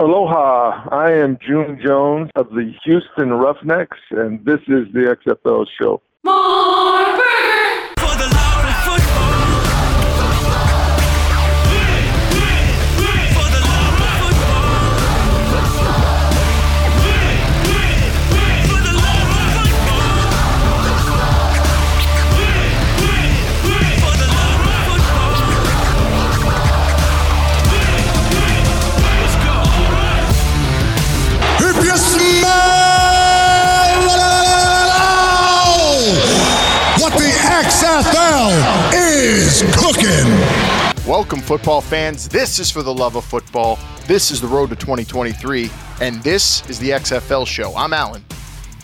Aloha, I am June Jones of the Houston Roughnecks, and this is the XFL show. If Welcome, football fans. This is for the love of football. This is the road to 2023, and this is the XFL show. I'm Alan.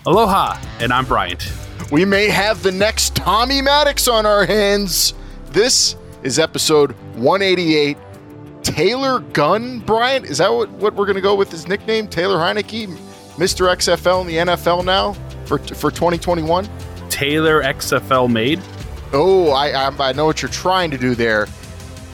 Aloha, and I'm Bryant. We may have the next Tommy Maddox on our hands. This is episode 188. Taylor Gunn, Bryant, is that what, what we're going to go with his nickname? Taylor Heinicke, Mr. XFL in the NFL now for, for 2021? Taylor XFL made. Oh, I, I I know what you're trying to do there.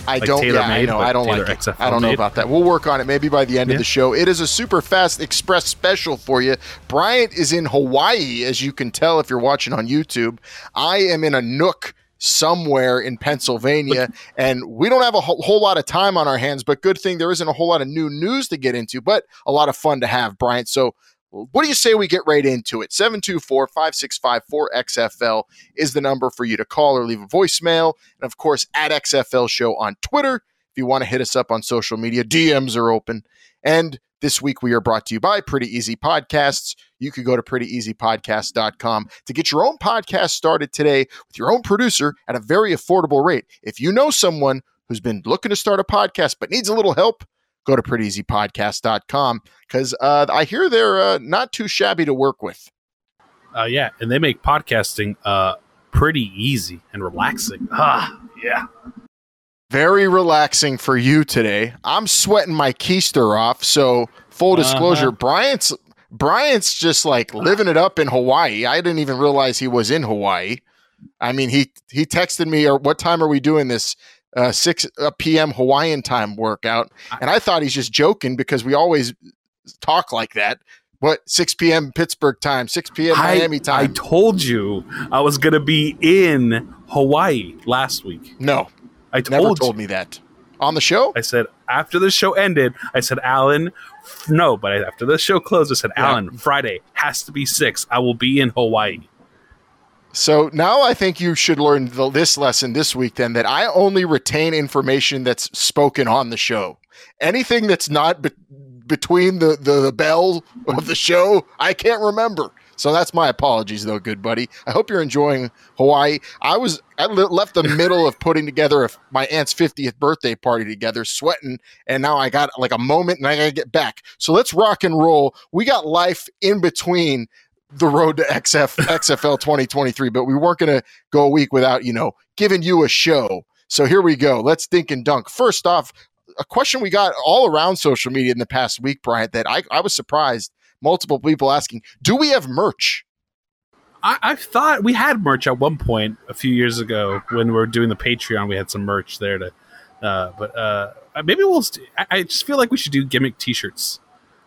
I Like don't. Yeah, I know. I don't Taylor like. It. XFL I don't know made. about that. We'll work on it maybe by the end of the show. It is a super fast express special for you. Bryant is in Hawaii, as you can tell if you're watching on YouTube. I am in a nook somewhere in Pennsylvania, and we don't have a whole, whole lot of time on our hands. But good thing there isn't a whole lot of new news to get into, but a lot of fun to have, Bryant. So. What do you say we get right into it? 724 565 4XFL is the number for you to call or leave a voicemail. And of course, at XFL Show on Twitter. If you want to hit us up on social media, DMs are open. And this week we are brought to you by Pretty Easy Podcasts. You could go to prettyeasypodcast.com to get your own podcast started today with your own producer at a very affordable rate. If you know someone who's been looking to start a podcast but needs a little help, go to prettyeasypodcast.com because uh, I hear they're uh, not too shabby to work with. Uh, yeah, and they make podcasting uh, pretty easy and relaxing. Ah, yeah. very relaxing for you today. I'm sweating my keister off. So full disclosure, Uh-huh. Bryant's Bryant's just like living it up in Hawaii. I didn't even realize he was in Hawaii. I mean, he he texted me, or what time are we doing this? Uh, six uh, p.m. Hawaiian time workout, and I thought he's just joking because we always talk like that. What six p.m. Pittsburgh time, six p.m. Miami I, I told you I was going to be in Hawaii last week. no, I never told told you. me that on the show. I said, after the show ended, I said, Alan, no, but after the show closed, I said, Yeah. Alan, Friday has to be six. I will be in Hawaii. So now I think you should learn the, this lesson this week then that I only retain information that's spoken on the show. Anything that's not be- between the, the, the bell of the show, I can't remember. So that's my apologies, though, good buddy. I hope you're enjoying Hawaii. I was I le- left the middle of putting together a, my aunt's 50th birthday party together, sweating, and now I got like a moment, and I gotta get back. So let's rock and roll. We got life in between the road to XF XFL 2023, but we weren't going to go a week without, you know, giving you a show. So here we go. Let's dink and dunk. First off, a question we got all around social media in the past week, Bryant, that I, I was surprised. Multiple people asking, do we have merch? I, I thought we had merch at one point a few years ago when we were doing the Patreon. We had some merch there to, uh, but uh, maybe we'll. St- I, I just feel like we should do gimmick T-shirts.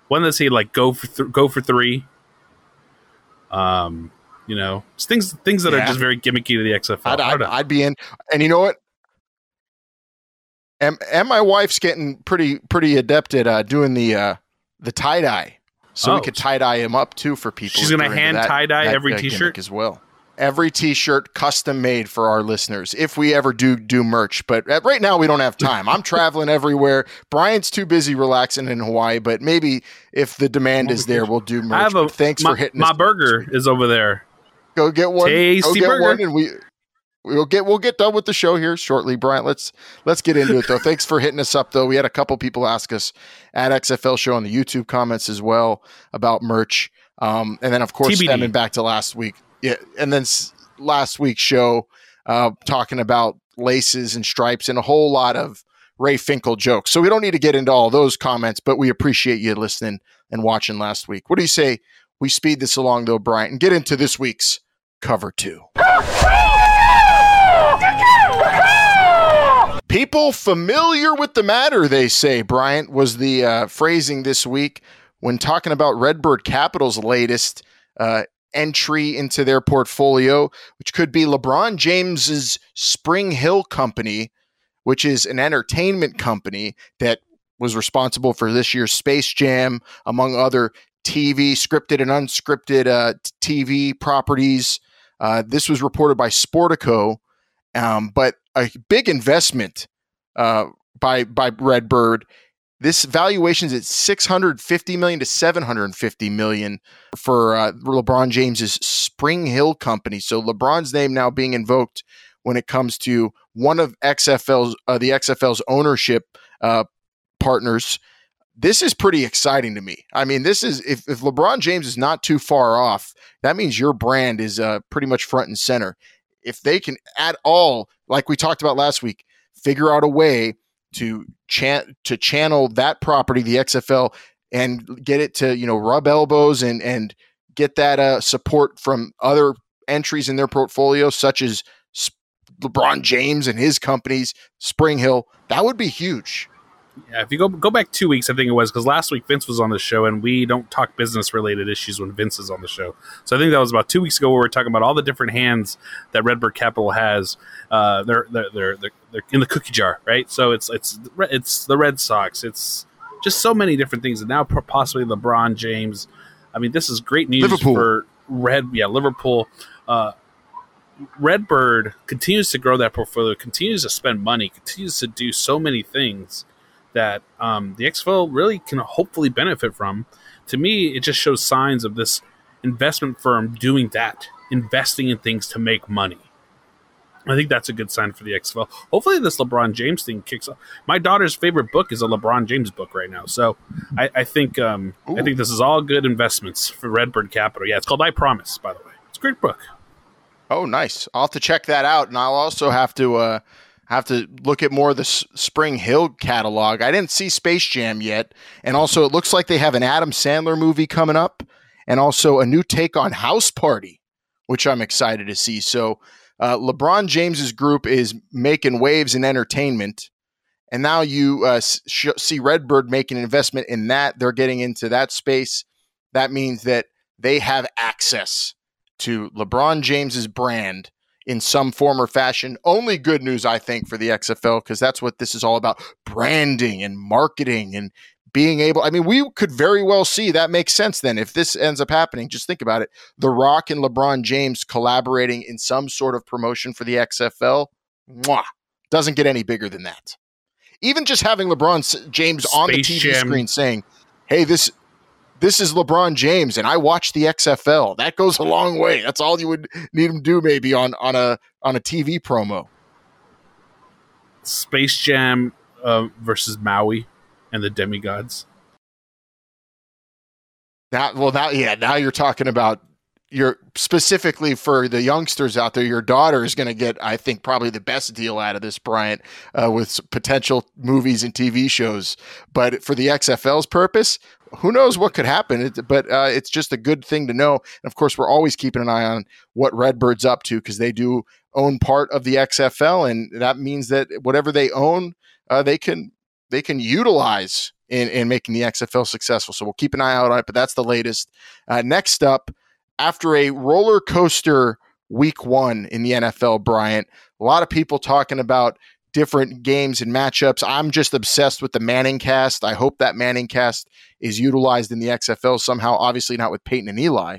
One that say like "Go for th- Go for three. Um, you know, things things that Yeah. are just very gimmicky to the XFL. I'd, I'd. I'd be in. And you know what? And, and my wife's getting pretty pretty adept at uh, doing the uh, the tie dye, so we Oh. could tie dye him up too for people. She's gonna hand tie-dye every uh, t-shirt? as well. Every T-shirt custom made for our listeners, if we ever do do merch. But uh, right now we don't have time. I'm traveling everywhere. Brian's too busy relaxing in Hawaii. But maybe if the demand is there, we'll do merch. I have a But thanks my, for hitting my burger is over there. Go get one. Tasty go get burger. one, and we we'll get we'll get done with the show here shortly, Brian. Let's let's get into it though. Thanks for hitting us up though. We had a couple people ask us at XFL show on the YouTube comments as well about merch, um, and then of course TBD. stemming back to last week, yeah, and then s- last week's show uh, talking about laces and stripes and a whole lot of Ray Finkle jokes. So we don't need to get into all those comments, but we appreciate you listening and watching last week. What do you say? We speed this along though, Brian, and get into this week's cover two. People familiar with the matter, they say, Bryant, was the uh, phrasing this week when talking about Redbird Capital's latest uh, entry into their portfolio, which could be LeBron James's Spring Hill Company, which is an entertainment company that was responsible for this year's Space Jam, among other TV, scripted and unscripted uh, TV properties. Uh, this was reported by Sportico, um, but a big investment uh, by by Redbird. This valuation is at 650 million to 750 million for uh, LeBron James's Spring Hill Company. So LeBron's name now being invoked when it comes to one of XFL's uh, the XFL's ownership uh, partners. This is pretty exciting to me. I mean, this is if, if LeBron James is not too far off, that means your brand is uh, pretty much front and center. If they can at all, like we talked about last week, figure out a way to chan- to channel that property, the XFL, and get it to you know rub elbows and and get that uh, support from other entries in their portfolio, such as LeBron James and his companies, Spring Hill. That would be huge. Yeah, if you go go back two weeks, I think it was because last week Vince was on the show, and we don't talk business related issues when Vince is on the show. So I think that was about two weeks ago where we are talking about all the different hands that Redbird Capital has. Uh, they're, they're they're they're they're in the cookie jar, right? So it's it's it's the Red Sox. It's just so many different things, and now possibly LeBron James. I mean, this is great news Liverpool. for Red. Yeah, Liverpool. Uh, Redbird continues to grow that portfolio, continues to spend money, continues to do so many things that um, the XFL really can hopefully benefit from. To me, it just shows signs of this investment firm doing that, investing in things to make money. I think that's a good sign for the XFL. Hopefully, this LeBron James thing kicks off. My daughter's favorite book is a LeBron James book right now, so I, I think um, I think this is all good investments for Redbird Capital. Yeah, it's called I Promise, by the way. It's a great book. Oh, nice! I'll have to check that out, and I'll also have to uh, have to look at more of the S- Spring Hill catalog. I didn't see Space Jam yet, and also it looks like they have an Adam Sandler movie coming up, and also a new take on House Party, which I'm excited to see. So, uh, LeBron James's group is making waves in entertainment, and now you uh, sh- see Redbird making an investment in that. They're getting into that space. That means that they have access to LeBron James's brand in some form or fashion. Only good news, I think, for the XFL, because that's what this is all about branding and marketing and being able. I mean, we could very well see that makes sense then. If this ends up happening, just think about it The Rock and LeBron James collaborating in some sort of promotion for the XFL, mwah, doesn't get any bigger than that. Even just having LeBron James Space on the TV Jam. screen saying, hey, this this is LeBron James and I watch the XFL. That goes a long way. That's all you would need him do maybe on on a on a TV promo. Space Jam uh, versus Maui and the demigods. That well, now, yeah, now you're talking about you're specifically for the youngsters out there. Your daughter is going to get, I think, probably the best deal out of this, Bryant, uh, with potential movies and TV shows. But for the XFL's purpose, who knows what could happen? It, but uh, it's just a good thing to know. And of course, we're always keeping an eye on what Redbird's up to because they do own part of the XFL, and that means that whatever they own, uh, they can they can utilize in, in making the XFL successful. So we'll keep an eye out on it. But that's the latest. Uh, next up, after a roller coaster week one in the NFL, Bryant, a lot of people talking about different games and matchups. I'm just obsessed with the Manning cast. I hope that Manning cast is utilized in the XFL somehow. Obviously, not with Peyton and Eli,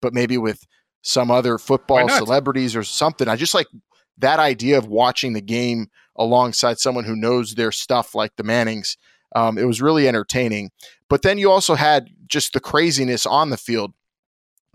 but maybe with some other football celebrities or something. I just like that idea of watching the game alongside someone who knows their stuff like the Mannings. Um, it was really entertaining. But then you also had just the craziness on the field.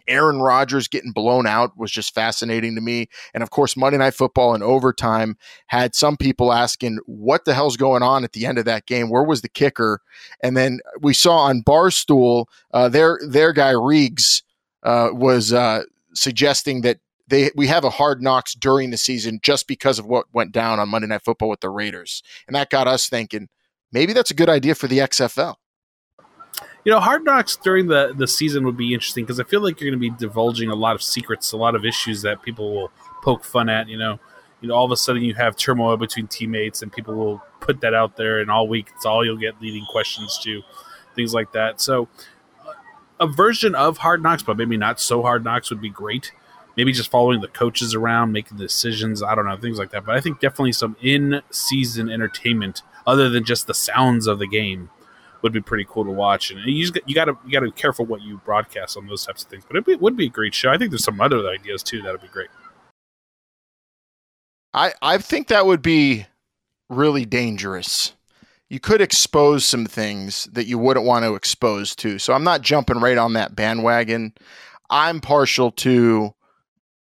Aaron Rodgers getting blown out was just fascinating to me. And of course, Monday Night Football in overtime had some people asking, what the hell's going on at the end of that game? Where was the kicker? And then we saw on Barstool, uh, their, their guy, Reegs, uh, was uh, suggesting that they we have a hard knocks during the season just because of what went down on Monday Night Football with the Raiders. And that got us thinking maybe that's a good idea for the XFL you know, Hard Knocks during the the season would be interesting because I feel like you're going to be divulging a lot of secrets, a lot of issues that people will poke fun at. You know, you know all of a sudden you have turmoil between teammates and people will put that out there and all week it's all you'll get leading questions to things like that. So a version of hard knocks but maybe not so hard knocks would be great. Maybe just following the coaches around making decisions i don't know things like that. But i think definitely some in season entertainment other than just the sounds of the game would be pretty cool to watch and you just, you got to you got to be careful what you broadcast on those types of things but it would be a great show i think there's some other ideas too that'd be great I, I think that would be really dangerous. You could expose some things that you wouldn't want to expose to. So I'm not jumping right on that bandwagon. I'm partial to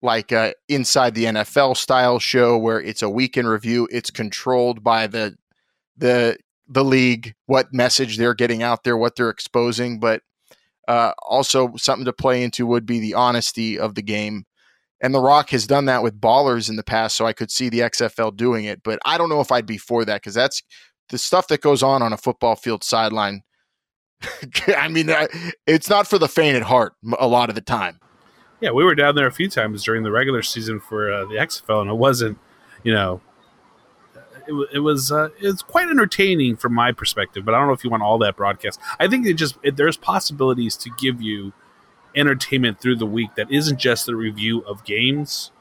like inside the NFL style show where it's a week in review. It's controlled by the the the league, what message they're getting out there, what they're exposing, but uh, also something to play into would be the honesty of the game and The Rock has done that with ballers in the past, so I could see the XFL doing it. But I don't know if I'd be for that because that's the stuff that goes on on a football field sideline. I mean, it's not for the faint at heart a lot of the time. Yeah, we were down there a few times during the regular season for uh, the XFL, and it wasn't, you know, it, it was uh, it's quite entertaining from my perspective. But I don't know if you want all that broadcast. I think it just it, there's possibilities to give you entertainment through the week that isn't just a review of games.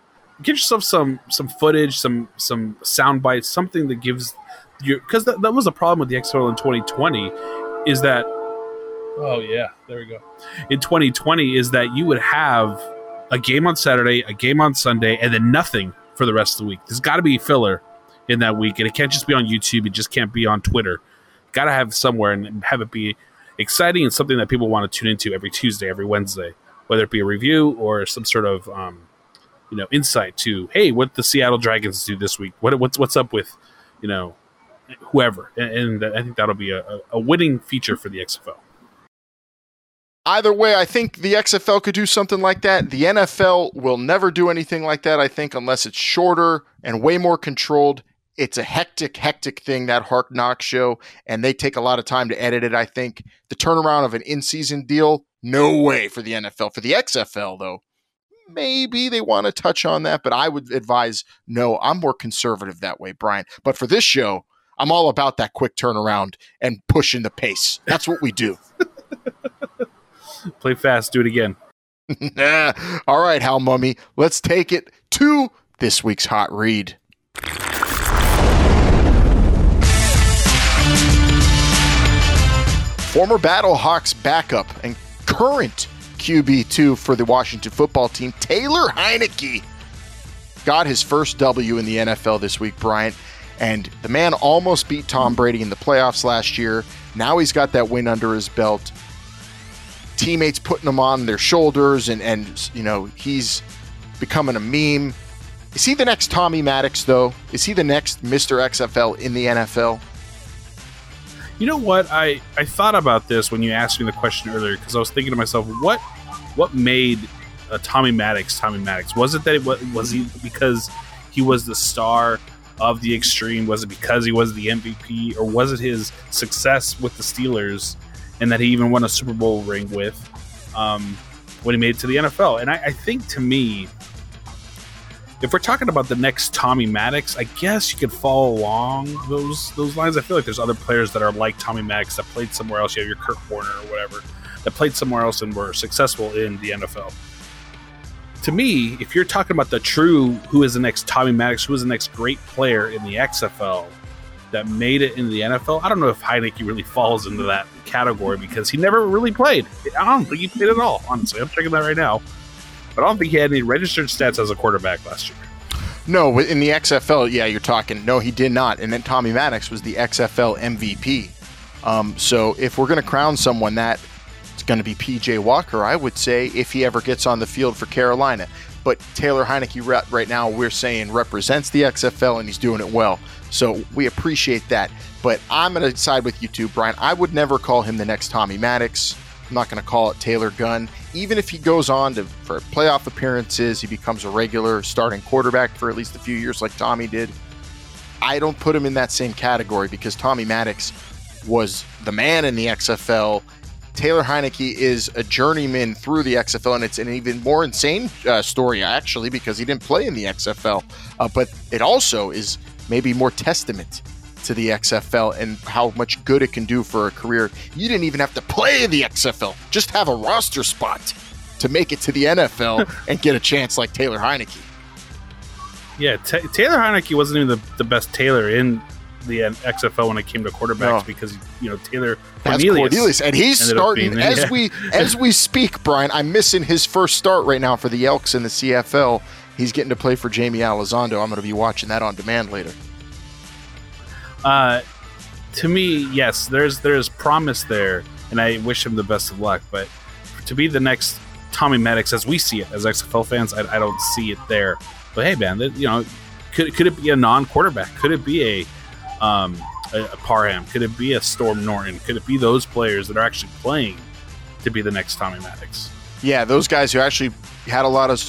Get yourself some some footage, some some sound bites, something that gives you because that, that was a problem with the XFL in 2020 is that oh yeah there we go in 2020 is that you would have a game on Saturday, a game on Sunday, and then nothing for the rest of the week. There's got to be filler in that week, and it can't just be on YouTube. It just can't be on Twitter. Got to have somewhere and have it be exciting and something that people want to tune into every Tuesday, every Wednesday, whether it be a review or some sort of um, you know insight to hey, what the Seattle Dragons do this week? What what's what's up with you know whoever? And, and I think that'll be a, a winning feature for the XFL. Either way, I think the XFL could do something like that. The NFL will never do anything like that, I think, unless it's shorter and way more controlled it's a hectic, hectic thing, that Knock show, and they take a lot of time to edit it, I think. The turnaround of an in season deal, no way for the NFL. For the XFL, though, maybe they want to touch on that, but I would advise no. I'm more conservative that way, Brian. But for this show, I'm all about that quick turnaround and pushing the pace. That's what we do. Play fast, do it again. all right, Hal Mummy, let's take it to this week's hot read. Former Battlehawks backup and current QB2 for the Washington football team, Taylor Heinicke, got his first W in the NFL this week, Bryant. And the man almost beat Tom Brady in the playoffs last year. Now he's got that win under his belt. Teammates putting him on their shoulders, and, and you know, he's becoming a meme. Is he the next Tommy Maddox, though? Is he the next Mr. XFL in the NFL? You know what? I I thought about this when you asked me the question earlier because I was thinking to myself, what what made uh, Tommy Maddox Tommy Maddox? Was it that it was, was he because he was the star of the extreme? Was it because he was the MVP, or was it his success with the Steelers and that he even won a Super Bowl ring with um, when he made it to the NFL? And I, I think to me, if we're talking about the next Tommy Maddox, I guess you could follow along those those lines. I feel like there's other players that are like Tommy Maddox that played somewhere else. You have your Kurt Warner or whatever that played somewhere else and were successful in the NFL. To me, if you're talking about the true who is the next Tommy Maddox, who is the next great player in the XFL that made it in the NFL, I don't know if Heinicke really falls into that category because he never really played. I don't think he played at all, honestly. I'm checking that right now but I don't think he had any registered stats as a quarterback last year. No, in the XFL, yeah, you're talking. No, he did not. And then Tommy Maddox was the XFL MVP. Um, so if we're going to crown someone that, it's going to be PJ Walker, I would say, if he ever gets on the field for Carolina. But Taylor Heinicke right now, we're saying represents the XFL and he's doing it well. So we appreciate that. But I'm going to side with you too, Brian. I would never call him the next Tommy Maddox. I'm not going to call it Taylor Gunn. Even if he goes on to for playoff appearances, he becomes a regular starting quarterback for at least a few years, like Tommy did. I don't put him in that same category because Tommy Maddox was the man in the XFL. Taylor Heinicke is a journeyman through the XFL, and it's an even more insane uh, story actually because he didn't play in the XFL. Uh, but it also is maybe more testament to the XFL and how much good it can do for a career. You didn't even have to play the XFL; just have a roster spot to make it to the NFL and get a chance like Taylor Heinicke. Yeah, Ta Taylor Heinicke wasn't even the, the best Taylor in the um, XFL when it came to quarterbacks No. because you know Taylor Cornelius, Cornelius, and he's starting being- as yeah. we as we speak. Brian, I'm missing his first start right now for the Elks in the CFL. He's getting to play for Jaime Elizondo. I'm going to be watching that on demand later. Uh, to me, yes, there's there's promise there, and I wish him the best of luck. But to be the next Tommy Maddox, as we see it as XFL fans, I, I don't see it there. But hey, man, that, you know, could could it be a non-quarterback? Could it be a um, a, a Parham? Could it be a Storm Norton? Could it be those players that are actually playing to be the next Tommy Maddox? Yeah, those guys who actually had a lot of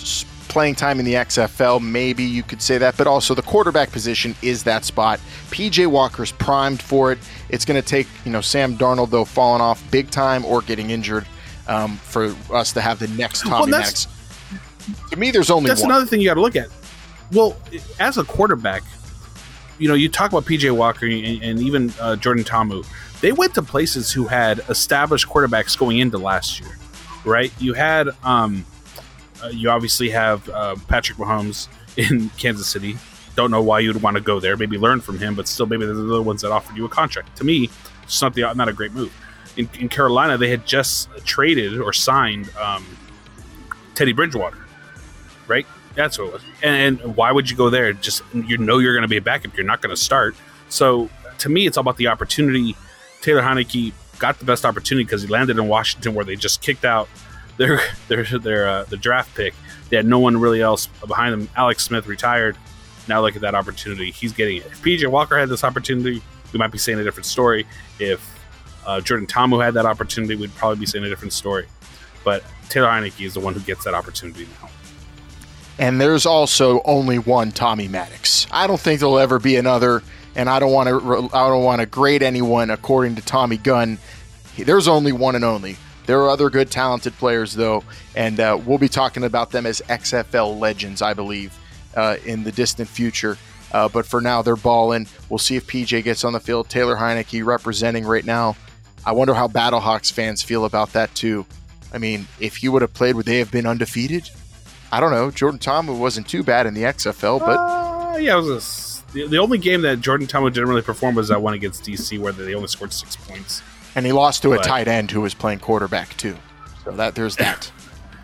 playing time in the XFL, maybe you could say that, but also the quarterback position is that spot. PJ Walker's primed for it. It's going to take, you know, Sam Darnold, though, falling off big time or getting injured um, for us to have the next Well, Tommy that's- Maddox. To me, there's only That's one. another thing you got to look at. Well, as a quarterback, you know, you talk about PJ Walker and, and even uh, Jordan Ta'amu. They went to places who had established quarterbacks going into last year, right? You had, um, uh, you obviously have uh, Patrick Mahomes in Kansas City. Don't know why you would want to go there. Maybe learn from him, but still, maybe they're the other ones that offered you a contract. To me, it's not the not a great move. In, in Carolina, they had just traded or signed um, Teddy Bridgewater, right? That's what it was. And, and why would you go there? Just you know you're going to be a backup. You're not going to start. So to me, it's all about the opportunity. Taylor Heinicke got the best opportunity because he landed in Washington, where they just kicked out their their their uh, the draft pick. They had no one really else behind them. Alex Smith retired. Now look at that opportunity. He's getting it. If PJ Walker had this opportunity, we might be saying a different story. If uh, Jordan Ta'amu had that opportunity, we'd probably be saying a different story. But Taylor Heinicke is the one who gets that opportunity now. And there's also only one Tommy Maddox. I don't think there'll ever be another, and I don't want to. I don't want to grade anyone according to Tommy Gunn. There's only one and only. There are other good, talented players though, and uh, we'll be talking about them as XFL legends, I believe, uh, in the distant future. Uh, but for now, they're balling. We'll see if PJ gets on the field. Taylor Heinicke representing right now. I wonder how Battlehawks fans feel about that too. I mean, if he would have played, would they have been undefeated? I don't know. Jordan Ta'amu wasn't too bad in the XFL, but Uh, yeah, it was a the, the only game that Jordan Ta'amu didn't really perform was that one against DC where they only scored six points. And he lost to a but- tight end who was playing quarterback too. So that there's that.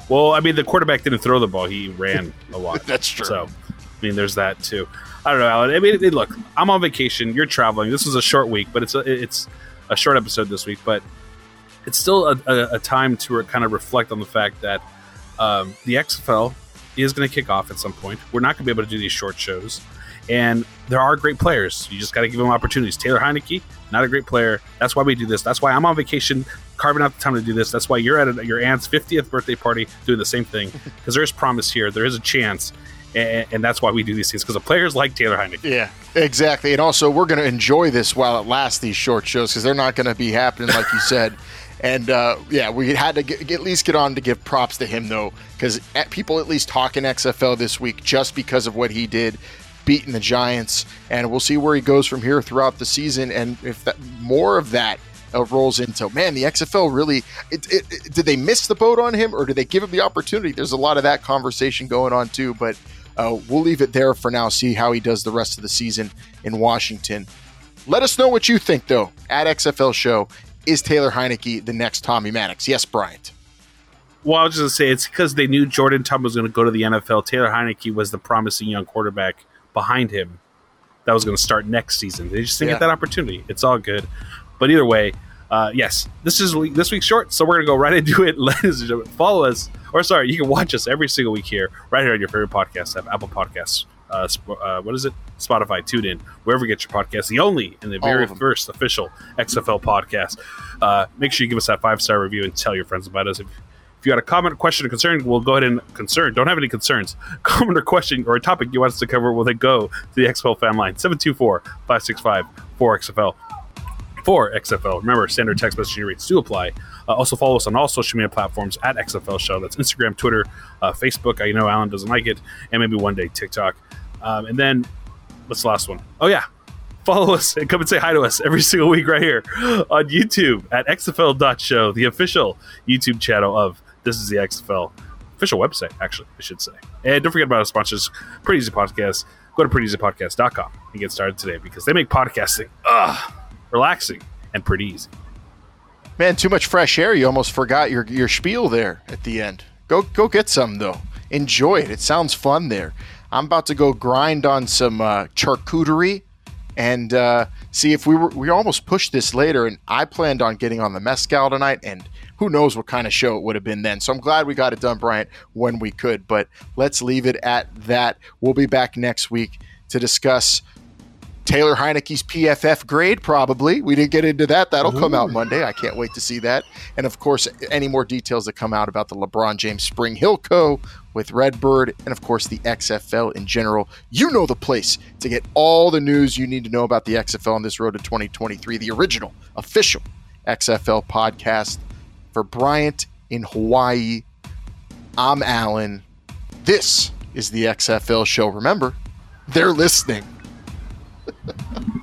Well, I mean, the quarterback didn't throw the ball; he ran a lot. That's true. So, I mean, there's that too. I don't know, Alan. I mean, look, I'm on vacation. You're traveling. This was a short week, but it's a, it's a short episode this week. But it's still a, a, a time to kind of reflect on the fact that um, the XFL is going to kick off at some point. We're not going to be able to do these short shows, and there are great players. You just got to give them opportunities. Taylor Heinicke, not a great player. That's why we do this. That's why I'm on vacation, carving out the time to do this. That's why you're at a, your aunt's 50th birthday party doing the same thing because there's promise here. There is a chance, and, and that's why we do these things because the players like Taylor Heinicke. Yeah, exactly. And also, we're going to enjoy this while it lasts. These short shows because they're not going to be happening like you said. And uh, yeah, we had to get, at least get on to give props to him though, because people at least talking XFL this week just because of what he did, beating the Giants, and we'll see where he goes from here throughout the season. And if that more of that uh, rolls into man, the XFL really it, it, it- did they miss the boat on him or did they give him the opportunity? There's a lot of that conversation going on too, but uh, we'll leave it there for now. See how he does the rest of the season in Washington. Let us know what you think, though, at XFL Show. Is Taylor Heinicke the next Tommy Maddox? Yes, Bryant. Well, I was just gonna say it's because they knew Jordan Tom was going to go to the NFL. Taylor Heinicke was the promising young quarterback behind him that was going to start next season. They just didn't Yeah. get that opportunity. It's all good, but either way, uh, yes, this is this week's short, so we're gonna go right into it. Ladies and gentlemen, follow us, or sorry, you can watch us every single week here, right here on your favorite podcast app, Apple Podcasts. Uh, uh, what is it? Spotify, tune in, wherever you get your podcast. The only and the very first official XFL podcast. Uh, make sure you give us that five star review and tell your friends about us. If, if you got a comment, question, or concern, we'll go ahead and concern. Don't have any concerns. Comment or question or a topic you want us to cover, will then go to the XFL fan line 724 565 4XFL. for XFL. Remember, standard text messaging rates do apply. Uh, also, follow us on all social media platforms at XFL Show. That's Instagram, Twitter, uh, Facebook. I know Alan doesn't like it, and maybe one day TikTok. Um, and then, what's the last one? Oh, yeah. Follow us and come and say hi to us every single week right here on YouTube at XFL.show, the official YouTube channel of This is the XFL official website, actually, I should say. And don't forget about our sponsors, Pretty Easy Podcast. Go to prettyeasypodcast.com and get started today because they make podcasting ugh, relaxing and pretty easy. Man, too much fresh air. You almost forgot your your spiel there at the end. Go go get some though. Enjoy it. It sounds fun there. I'm about to go grind on some uh, charcuterie and uh, see if we were we almost pushed this later. And I planned on getting on the mezcal tonight, and who knows what kind of show it would have been then. So I'm glad we got it done, Bryant, when we could. But let's leave it at that. We'll be back next week to discuss Taylor Heinicke's PFF grade, probably. We didn't get into that. That'll Ooh. come out Monday. I can't wait to see that. And of course, any more details that come out about the LeBron James Spring Hill Co. with Redbird and of course the XFL in general. You know the place to get all the news you need to know about the XFL on this road to 2023, the original, official XFL podcast. For Bryant in Hawaii, I'm Alan. This is the XFL show. Remember, they're listening.